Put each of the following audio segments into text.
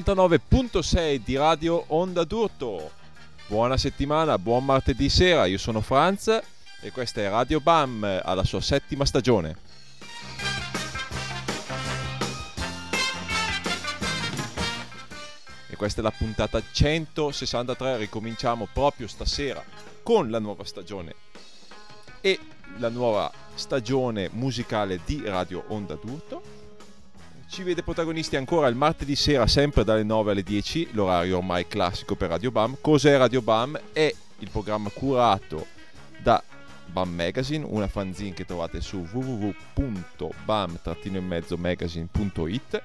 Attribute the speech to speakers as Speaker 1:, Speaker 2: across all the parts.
Speaker 1: 99.6 di Radio Onda d'Urto. Buona settimana, buon martedì sera, io sono Franz e questa è Radio BAM alla sua settima stagione. E questa è la puntata 163, ricominciamo proprio stasera con la nuova stagione e la nuova stagione musicale di Radio Onda d'Urto ci vede protagonisti ancora il martedì sera, sempre dalle 9 alle 10, l'orario ormai classico per Radio Bam. Cos'è Radio Bam? È il programma curato da Bam Magazine, una fanzine che trovate su www.bam-magazine.it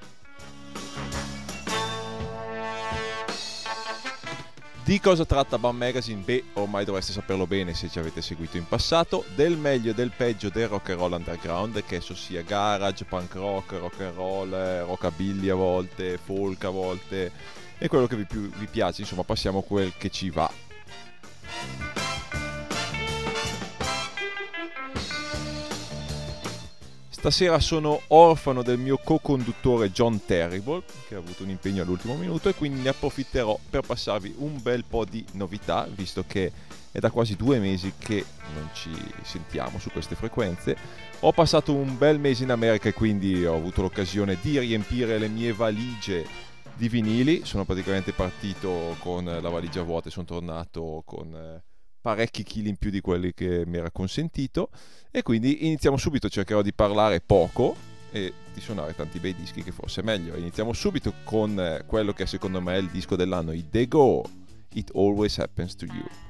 Speaker 1: Di cosa tratta BAM Magazine? Beh, ormai dovreste saperlo bene se ci avete seguito in passato. Del meglio e del peggio del rock and roll underground, che esso sia garage, punk rock, rock and roll, rockabilly a volte, folk a volte, e quello che vi, più, vi piace, insomma, passiamo quel che ci va. Stasera sono orfano del mio co-conduttore John Terrible, che ha avuto un impegno all'ultimo minuto, e quindi ne approfitterò per passarvi un bel po' di novità, visto che è da quasi due mesi che non ci sentiamo su queste frequenze. Ho passato un bel mese in America e quindi ho avuto l'occasione di riempire le mie valigie di vinili. Sono praticamente partito con la valigia vuota e sono tornato con eh, parecchi chili in più di quelli che mi era consentito e quindi iniziamo subito, cercherò di parlare poco e di suonare tanti bei dischi che è meglio. Iniziamo subito con eh, quello che secondo me è il disco dell'anno, i The Go, It Always Happens to You.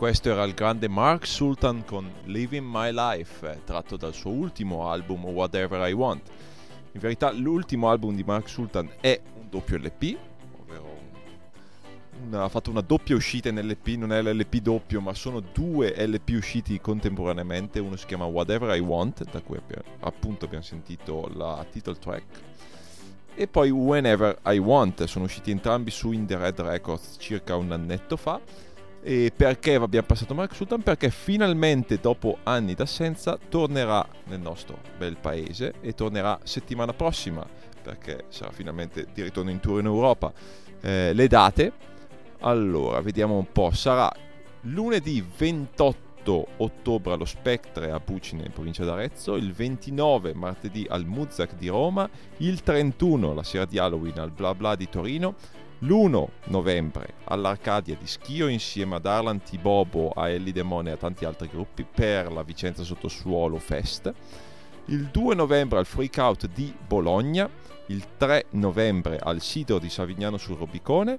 Speaker 1: Questo era il grande Mark Sultan con Living My Life, eh, tratto dal suo ultimo album Whatever I Want. In verità l'ultimo album di Mark Sultan è un doppio LP, ovvero una, ha fatto una doppia uscita in LP, non è l'LP doppio, ma sono due LP usciti contemporaneamente, uno si chiama Whatever I Want, da cui appunto abbiamo sentito la title track, e poi Whenever I Want, sono usciti entrambi su In The Red Records circa un annetto fa e perché abbiamo passato Mark Sultan? Perché finalmente dopo anni d'assenza tornerà nel nostro bel paese e tornerà settimana prossima perché sarà finalmente di ritorno in tour in Europa. Eh, le date, allora vediamo un po', sarà lunedì 28 ottobre allo Spectre a Pucine in provincia d'Arezzo, il 29 martedì al Muzak di Roma, il 31 la sera di Halloween al Bla Bla di Torino, l'1 novembre all'Arcadia di Schio insieme ad Arlan Tibobo, a Ellie Demone e a tanti altri gruppi per la Vicenza Sottosuolo Fest, il 2 novembre al Freakout di Bologna, il 3 novembre al Sidro di Savignano sul Robicone,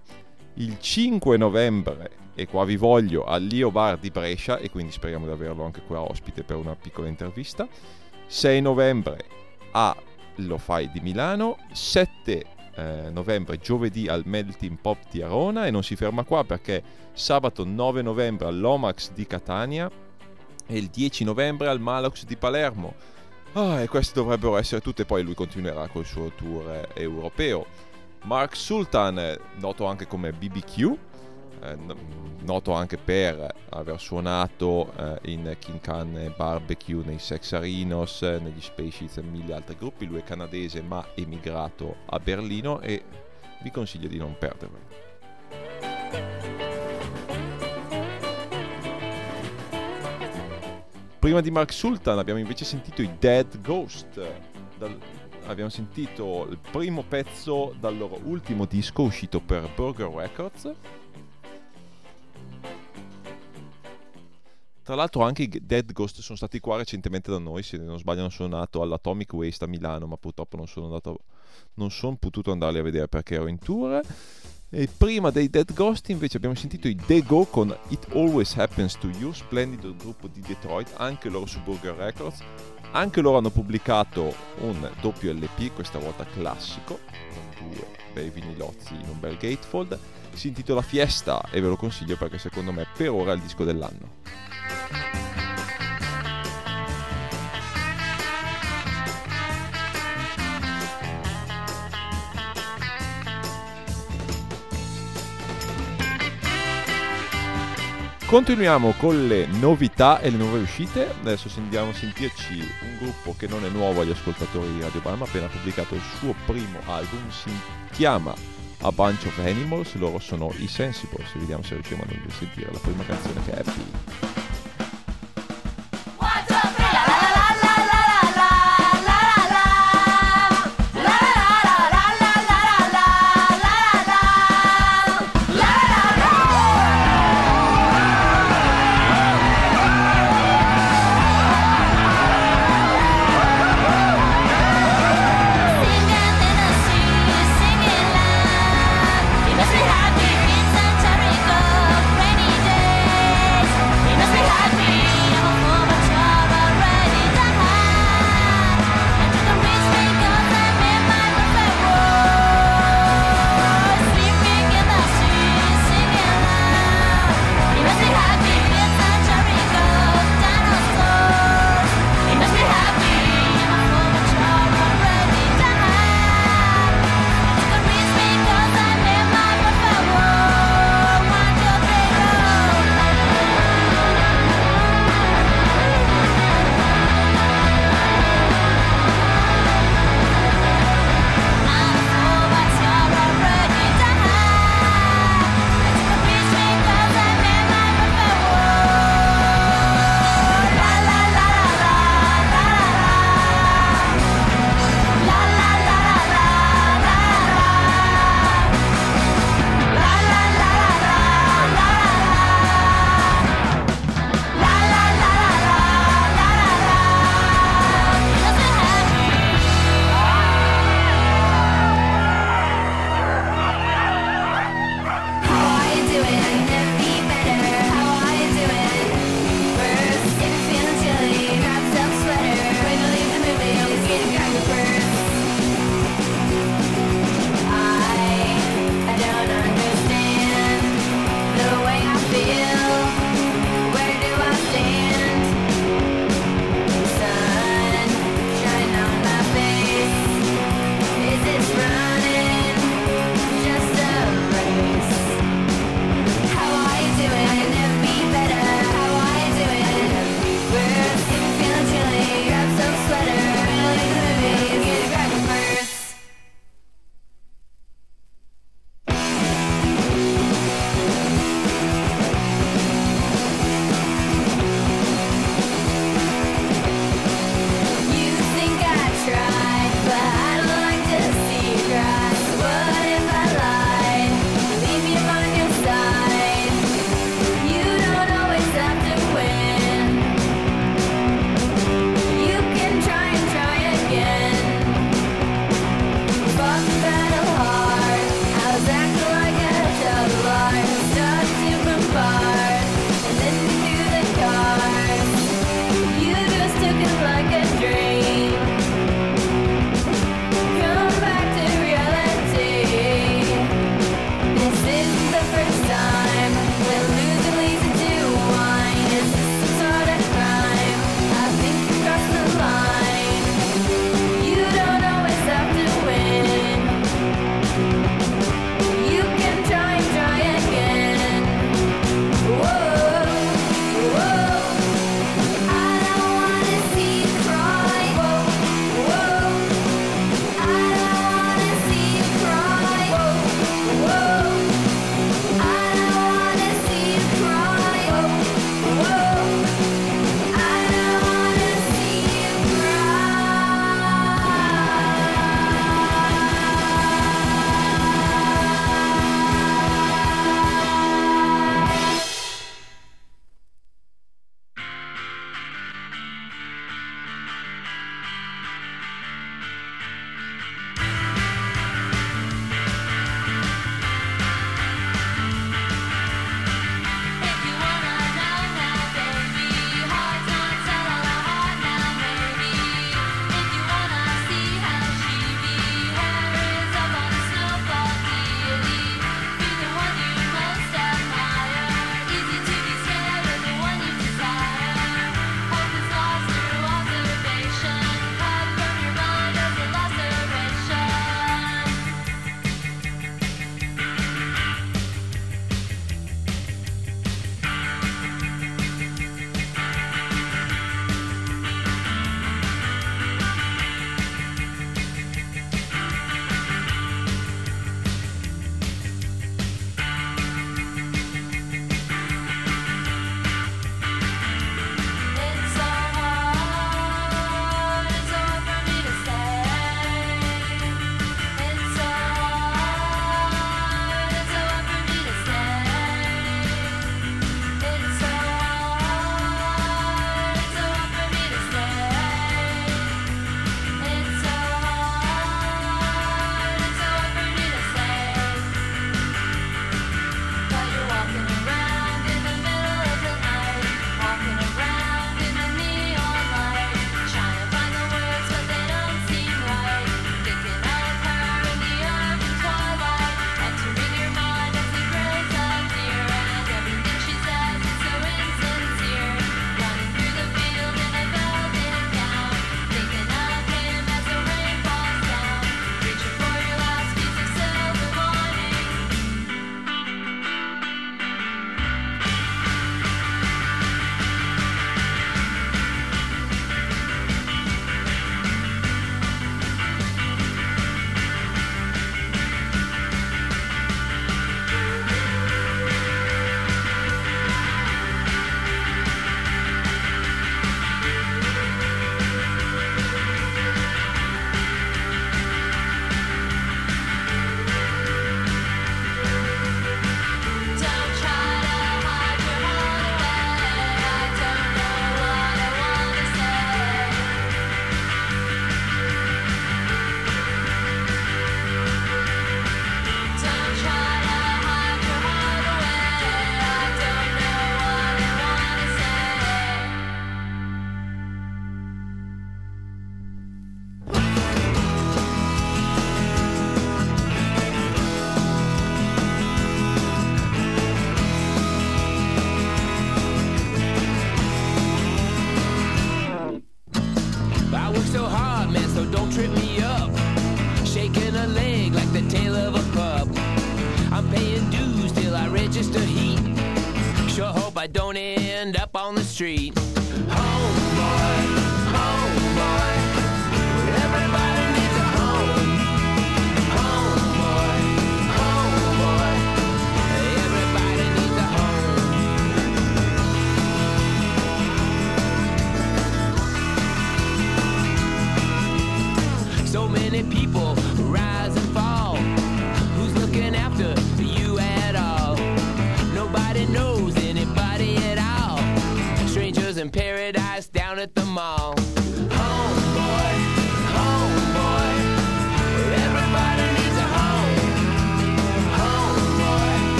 Speaker 1: il 5 novembre, e qua vi voglio, al Lio Bar di Brescia, e quindi speriamo di averlo anche qua ospite per una piccola intervista, 6 novembre a Lo Fai di Milano, 7 eh, novembre, giovedì al Melting Pop di Arona e non si ferma qua perché sabato 9 novembre all'Omax di Catania e il 10 novembre al Malox di Palermo. Ah, e queste dovrebbero essere tutte, poi lui continuerà col suo tour eh, europeo. Mark Sultan, eh, noto anche come BBQ, noto anche per aver suonato eh, in King Khan Barbecue, nei Sexarinos, eh, negli Spaceships e mille altri gruppi. Lui è canadese ma emigrato a Berlino e vi consiglio di non perderlo. Prima di Mark Sultan abbiamo invece sentito i Dead Ghost. Dal, abbiamo sentito il primo pezzo dal loro ultimo disco uscito per Burger Records Tra l'altro anche i Dead Ghost sono stati qua recentemente da noi, se non sbaglio sono nato all'Atomic Waste a Milano, ma purtroppo non sono, andato, non sono potuto andarli a vedere perché ero in tour. E prima dei Dead Ghost invece abbiamo sentito i The Go con It Always Happens to You, splendido gruppo di Detroit, anche loro su Burger Records. Anche loro hanno pubblicato un doppio LP, questa volta classico, con due bei vinilozzi in un bel gatefold. Si intitola Fiesta e ve lo consiglio perché secondo me per ora è il disco dell'anno. Continuiamo con le novità e le nuove uscite. Adesso andiamo a sentirci un gruppo che non è nuovo agli ascoltatori di Radio Bar, ma ha appena pubblicato il suo primo album. Si chiama A Bunch of Animals. Loro sono i Sensibles. Vediamo se riusciamo a sentire la prima canzone che è Happy.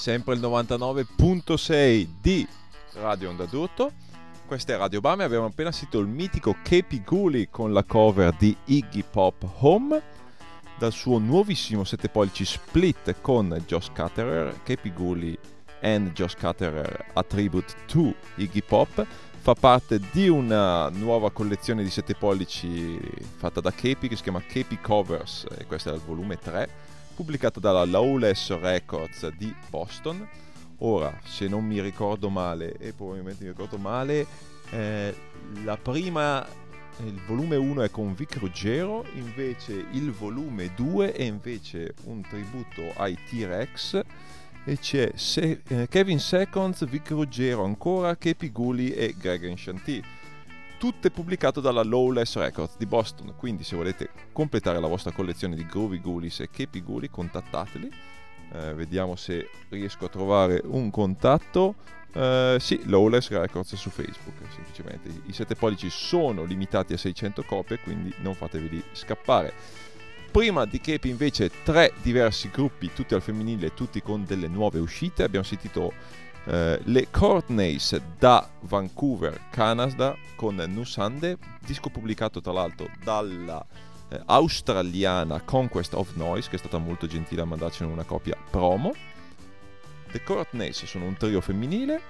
Speaker 1: Sempre il 99.6 di Radio Onda d'Urto. Questa è Radio Bame, abbiamo appena sentito il mitico Kepi Guli con la cover di Iggy Pop Home dal suo nuovissimo 7 pollici split con Josh Cutterer, Kepi Guli and Josh Cutterer a tribute to Iggy Pop. Fa parte di una nuova collezione di 7 pollici fatta da Kepi che si chiama Kepi Covers e questo è il volume 3 pubblicato dalla Lawless Records di Boston. Ora, se non mi ricordo male, e probabilmente mi ricordo male, eh, la prima, il volume 1 è con Vic Ruggero, invece il volume 2 è invece un tributo ai T-Rex e c'è Se- eh, Kevin Seconds, Vic Ruggero ancora, Kepi Gulli e Greg Enchanty tutte pubblicate dalla Lawless Records di Boston. Quindi, se volete completare la vostra collezione di Groovy Ghoulies e Kepi Ghoulie, contattateli. Eh, vediamo se riesco a trovare un contatto. Eh, sì, Lawless Records su Facebook. Semplicemente i 7 pollici sono limitati a 600 copie, quindi non fatevi scappare. Prima di Kepi, invece, tre diversi gruppi, tutti al femminile, tutti con delle nuove uscite. Abbiamo sentito eh, le Courtneys da Vancouver, Canada con Nusande, disco pubblicato tra l'altro dalla eh, australiana Conquest of Noise che è stata molto gentile a mandarcene una copia promo. The Courtneys sono un trio femminile.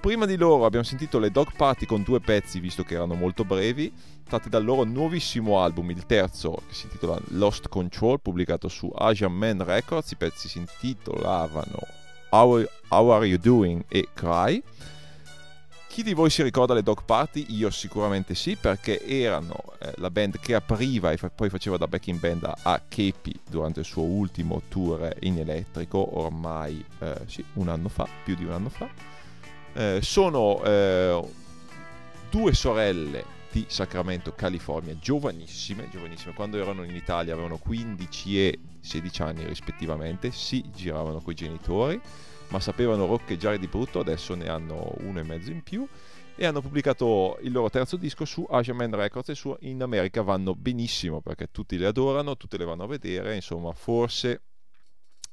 Speaker 1: Prima di loro abbiamo sentito le Dog Party con due pezzi, visto che erano molto brevi, tratti dal loro nuovissimo album, il terzo, che si intitola Lost Control, pubblicato su Asian Man Records. I pezzi si intitolavano How, How Are You Doing e Cry. Chi di voi si ricorda le Dog Party? Io sicuramente sì, perché erano eh, la band che apriva e fa- poi faceva da backing band a, Kepi durante il suo ultimo tour in elettrico, ormai eh, sì, un anno fa, più di un anno fa. Eh, sono eh, due sorelle di Sacramento, California, giovanissime, giovanissime, quando erano in Italia avevano 15 e 16 anni rispettivamente, si giravano coi genitori ma sapevano roccheggiare di brutto, adesso ne hanno uno e mezzo in più e hanno pubblicato il loro terzo disco su Asian Man Records e su in America vanno benissimo perché tutti le adorano, tutte le vanno a vedere, insomma forse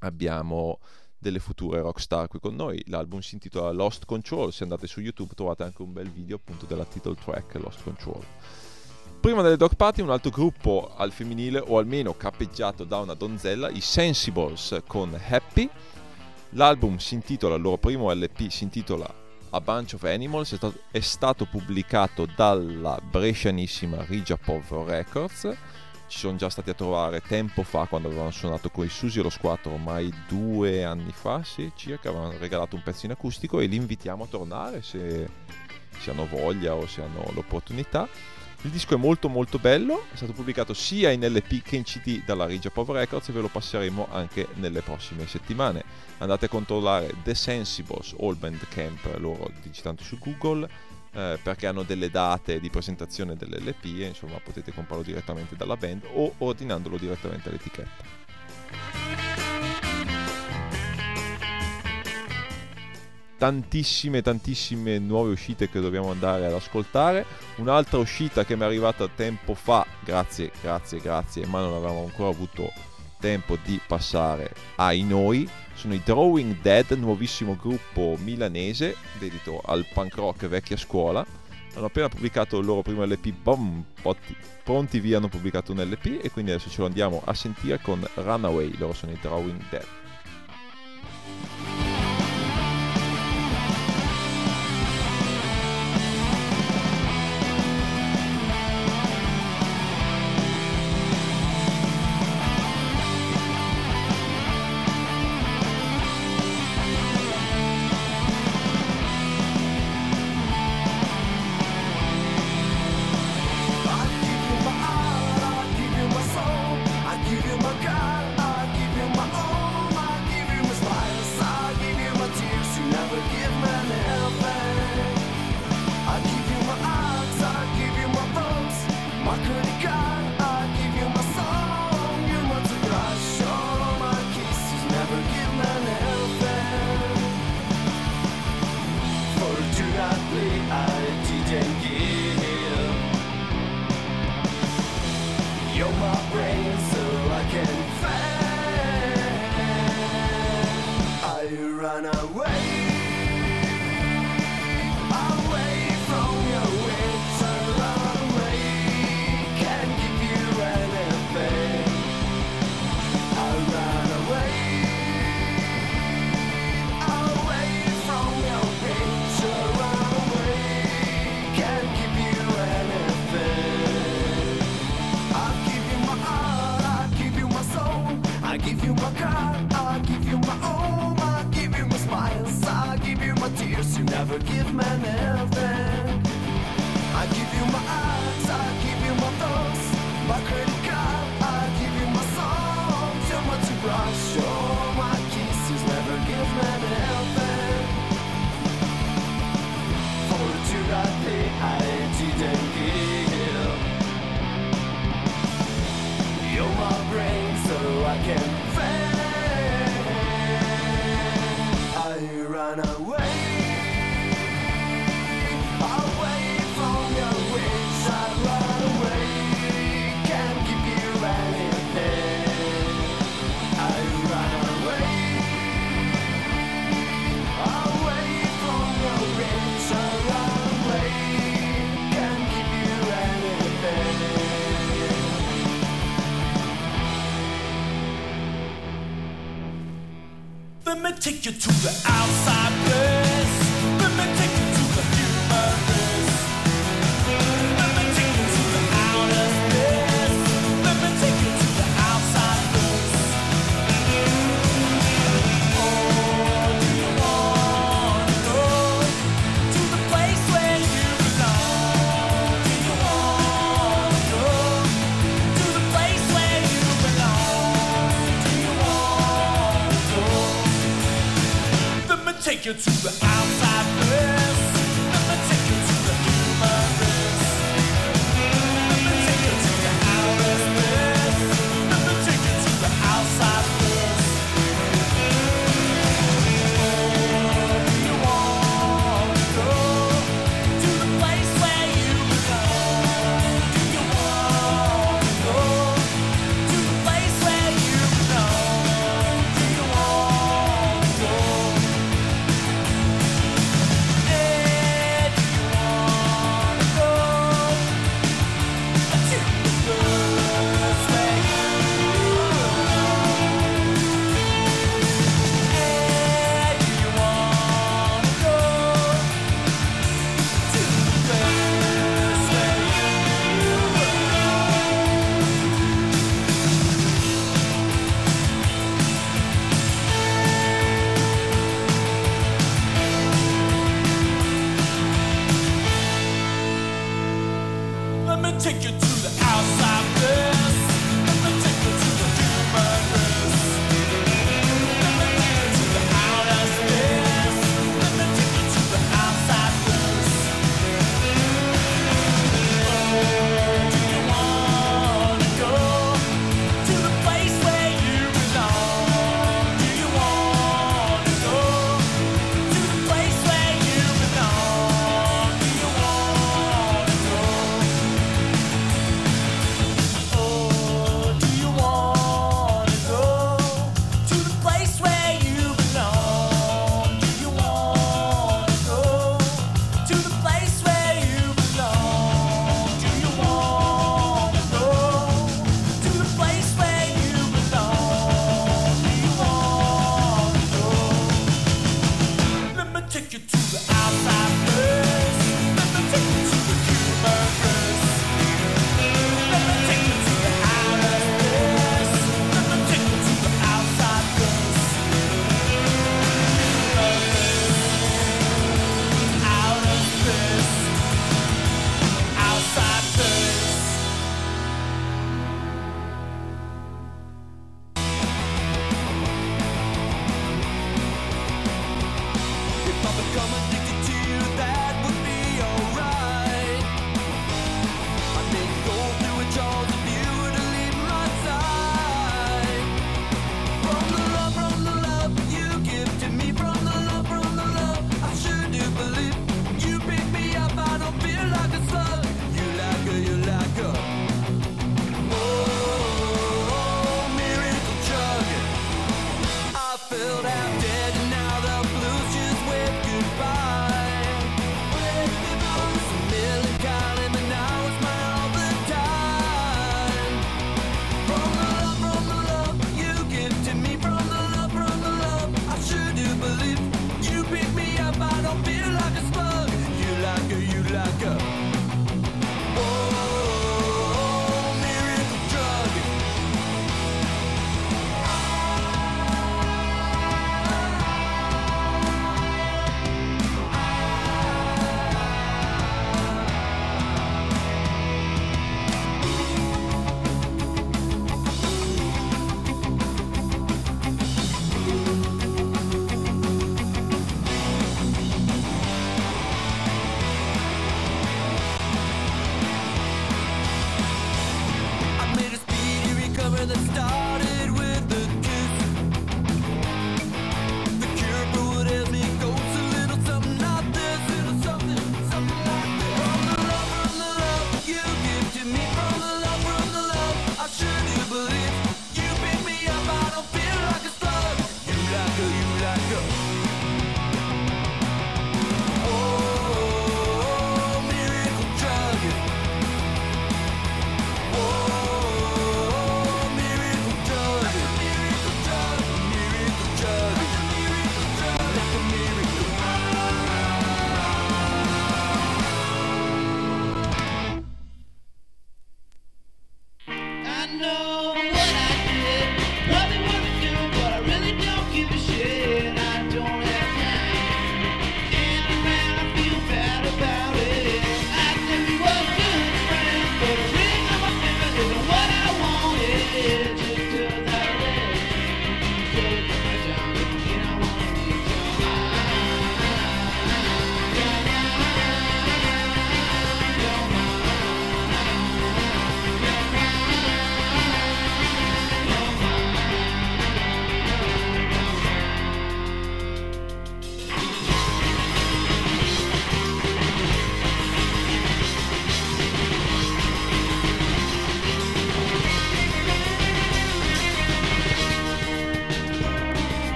Speaker 1: abbiamo delle future rockstar qui con noi. L'album si intitola Lost Control, se andate su YouTube trovate anche un bel video appunto della title track Lost Control. Prima delle Dog Party un altro gruppo al femminile o almeno cappeggiato da una donzella, i Sensibles con Happy. L'album si intitola, il loro primo LP si intitola A Bunch of Animals, è stato, è stato pubblicato dalla brescianissima Rigia Povero Records. Ci sono già stati a trovare tempo fa quando avevano suonato con i Susi Los 4, ormai due anni fa, sì, circa, avevano regalato un pezzo in acustico e li invitiamo a tornare se, se hanno voglia o se hanno l'opportunità. Il disco è molto molto bello, è stato pubblicato sia in LP che in CD dalla Rigia Pov Records e ve lo passeremo anche nelle prossime settimane. Andate a controllare The Sensibles All Band Camp, loro digitando su Google, eh, perché hanno delle date di presentazione dell'LP e insomma potete comprarlo direttamente dalla band o ordinandolo direttamente all'etichetta. tantissime tantissime nuove uscite che dobbiamo andare ad ascoltare un'altra uscita che mi è arrivata tempo fa grazie grazie grazie ma non avevamo ancora avuto tempo di passare ai noi. Sono i Drawing Dead nuovissimo gruppo milanese dedito al punk rock vecchia scuola. Hanno appena pubblicato il loro primo LP boom, potti- pronti via hanno pubblicato un LP e quindi adesso ce lo andiamo a sentire con Runaway. Loro sono i Drawing Dead
Speaker 2: my nerves. Let me take you to the outside place. Take you to the outside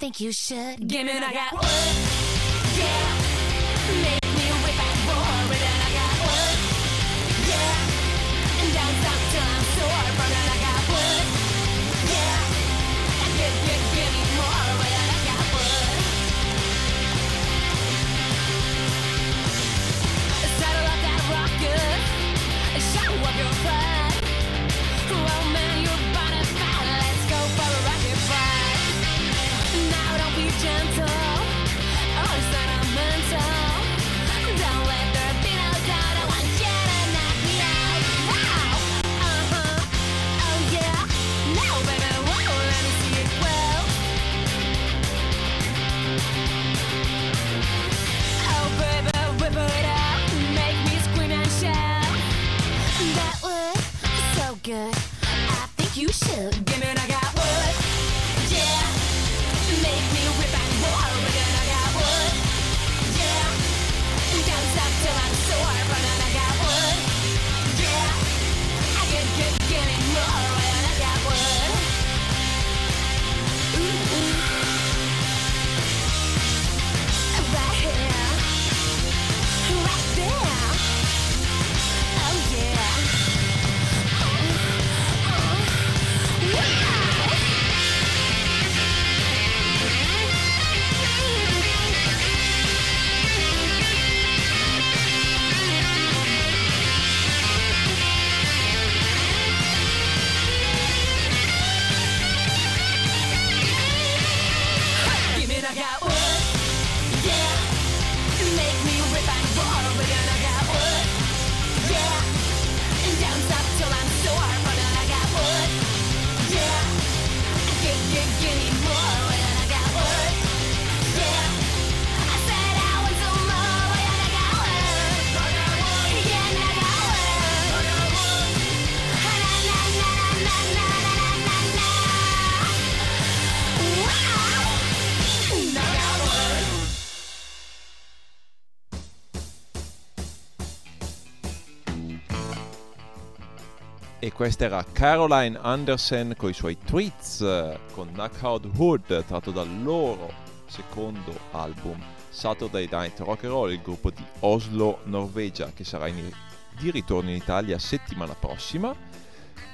Speaker 3: think you should. Give me I got wood. Yeah.
Speaker 1: Questa era Caroline Anderson con i suoi tweets con Knockout Hood tratto dal loro secondo album Saturday Night Rock and Roll, il gruppo di Oslo, Norvegia, che sarà in- di ritorno in Italia settimana prossima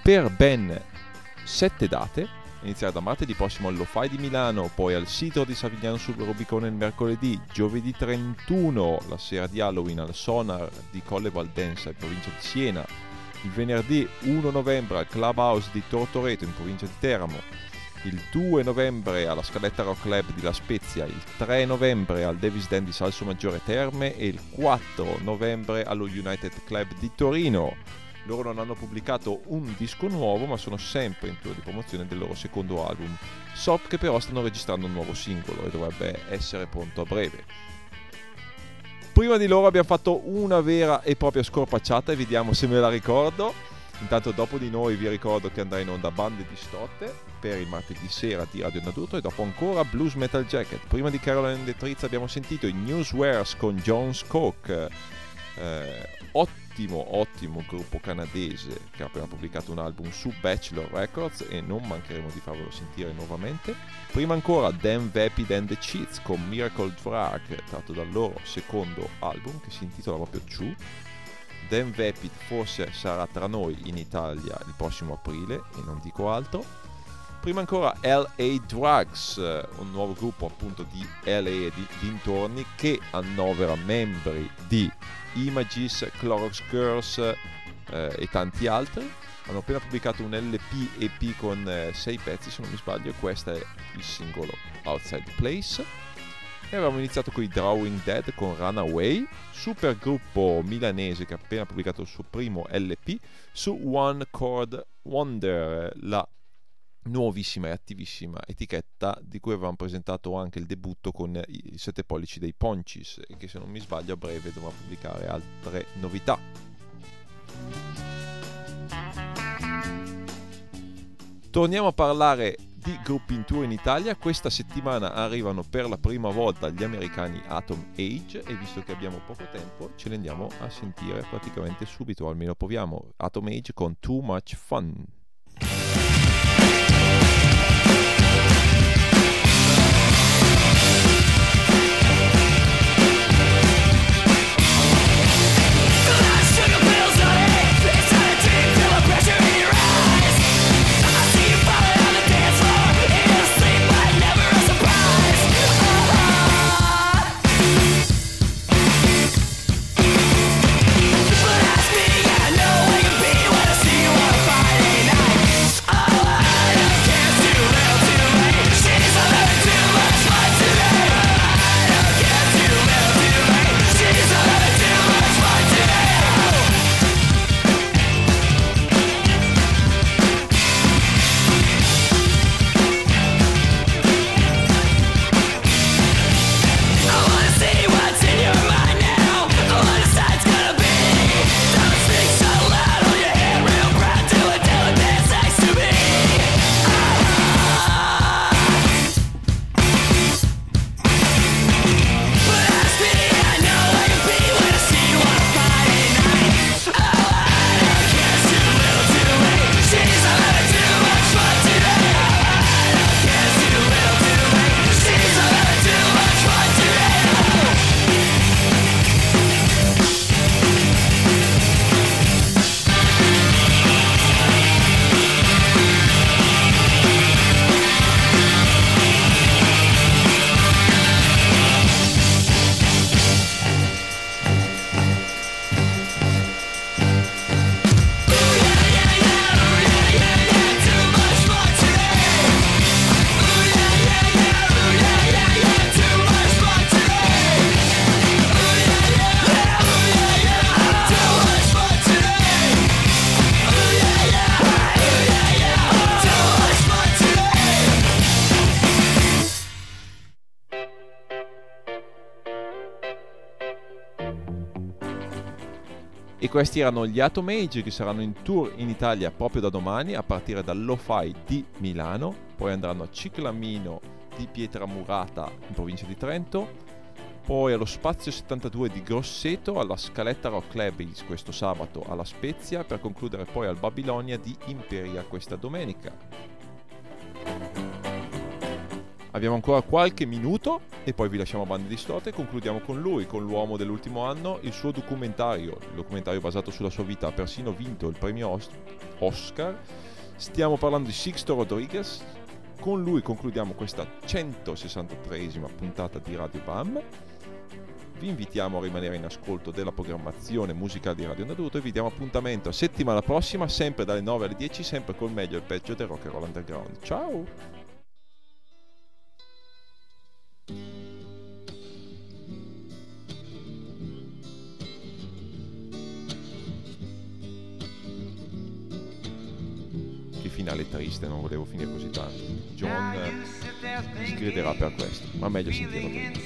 Speaker 1: per ben sette date. Iniziare da martedì prossimo allo Fai di Milano, poi al sito di Savigliano sul Rubicone il mercoledì, giovedì 31 la sera di Halloween al Sonar di Colle Valdensa in provincia di Siena, il venerdì 1 novembre al Clubhouse di Tortoreto in provincia di Teramo, il 2 novembre alla Scaletta Rock Club di La Spezia, il 3 novembre al Davis Den di Salso Maggiore Terme e il 4 novembre allo United Club di Torino. Loro non hanno pubblicato un disco nuovo, ma sono sempre in tour di promozione del loro secondo album. So che però stanno registrando un nuovo singolo e dovrebbe essere pronto a breve. Prima di loro abbiamo fatto una vera e propria scorpacciata e vediamo se me la ricordo. Intanto dopo di noi vi ricordo che andrà in onda Bande Distotte per il martedì sera di Radio Naduto e dopo ancora Blues Metal Jacket. Prima di Caroline De Trizza abbiamo sentito i Newswares con Jones Cook. Eh, ottimo, ottimo gruppo canadese che ha appena pubblicato un album su Bachelor Records e non mancheremo di farvelo sentire nuovamente. Prima ancora Dan Vapid and the Cheats con Miracle Drag tratto dal loro secondo album che si intitola proprio True. Dan Vapid forse sarà tra noi in Italia il prossimo aprile e non dico altro. Prima ancora LA Drugs, eh, un nuovo gruppo appunto di LA e di dintorni che annovera membri di Images, Clorox Girls eh, e tanti altri. Hanno appena pubblicato un LP EP con 6 pezzi se non mi sbaglio e questo è il singolo Outside Place. E avevamo iniziato con i Drawing Dead con Runaway, super gruppo milanese che ha appena pubblicato il suo primo LP su One Chord Wonder, la nuovissima e attivissima etichetta di cui avevamo presentato anche il debutto con i 7 pollici dei Poncis e che se non mi sbaglio a breve dovrà pubblicare altre novità. Torniamo a parlare di gruppi in tour in Italia. Questa settimana arrivano per la prima volta gli americani Atom Age e visto che abbiamo poco tempo ce li andiamo a sentire praticamente subito, almeno proviamo. Atom Age con Too Much Fun. Questi erano gli Atom Age che saranno in tour in Italia proprio da domani a partire dall'O-Fi di Milano, poi andranno a Ciclamino di Pietramurata in provincia di Trento, poi allo Spazio 72 di Grosseto, alla Scaletta Rock Club questo sabato alla Spezia, per concludere poi al Babilonia di Imperia questa domenica. Abbiamo ancora qualche minuto e poi vi lasciamo a bande distolte e concludiamo con lui, con l'uomo dell'ultimo anno, il suo documentario, il documentario basato sulla sua vita, ha persino vinto il premio Os- Oscar. Stiamo parlando di Sixto Rodriguez, con lui concludiamo questa 163esima puntata di Radio Bam. Vi invitiamo a rimanere in ascolto della programmazione musicale di Radio Naduto e vi diamo appuntamento settimana prossima, sempre dalle 9 alle 10, sempre col meglio e il peggio del rock and roll underground. Ciao! Finale triste, non volevo finire così tanto. John si crederà per questo, ma meglio sentirlo prima.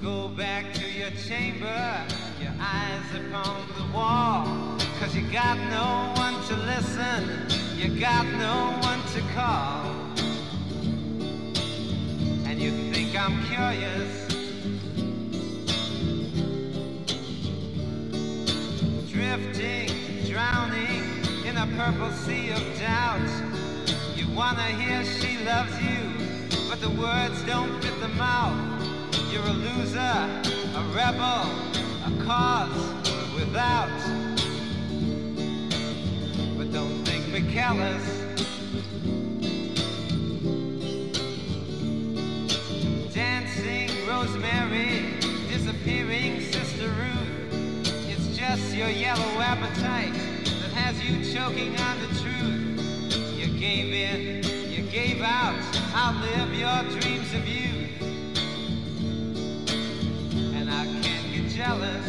Speaker 4: Go back to your chamber, your eyes upon the wall. Cause you got no one to listen, you got no one to call. And you think I'm curious. Drifting, drowning in a purple sea of doubt. You wanna hear she loves you, but the words don't fit the mouth. You're a loser, a rebel, a cause without. But don't think me callous. Dancing Rosemary, disappearing Sister Ruth. Just your yellow appetite that has you choking on the truth. You gave in, you gave out, outlive your dreams of you. And I can't get jealous.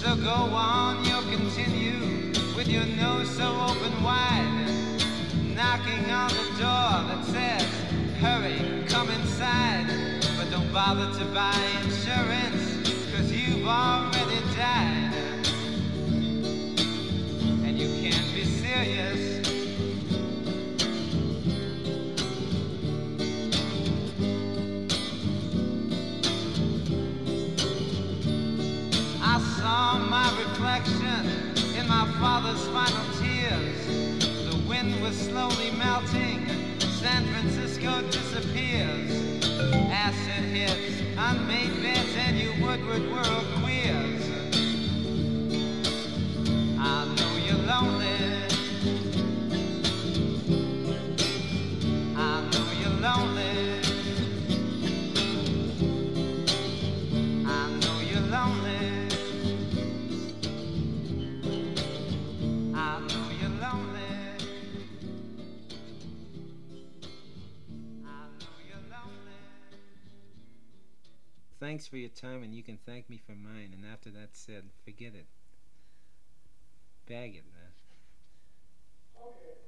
Speaker 4: So go on, you'll continue with your nose so open wide, knocking on the door that says, Hurry, come inside. Don't bother to buy insurance, cause you've already died. And you can't be serious. I saw my reflection in my father's final tears. The wind was slowly melting. San Francisco disappears. Acid hits, unmade beds, and you Woodward world Thanks for your time, and you can thank me for mine. And after that said, forget it. Bag it, man.
Speaker 5: Okay.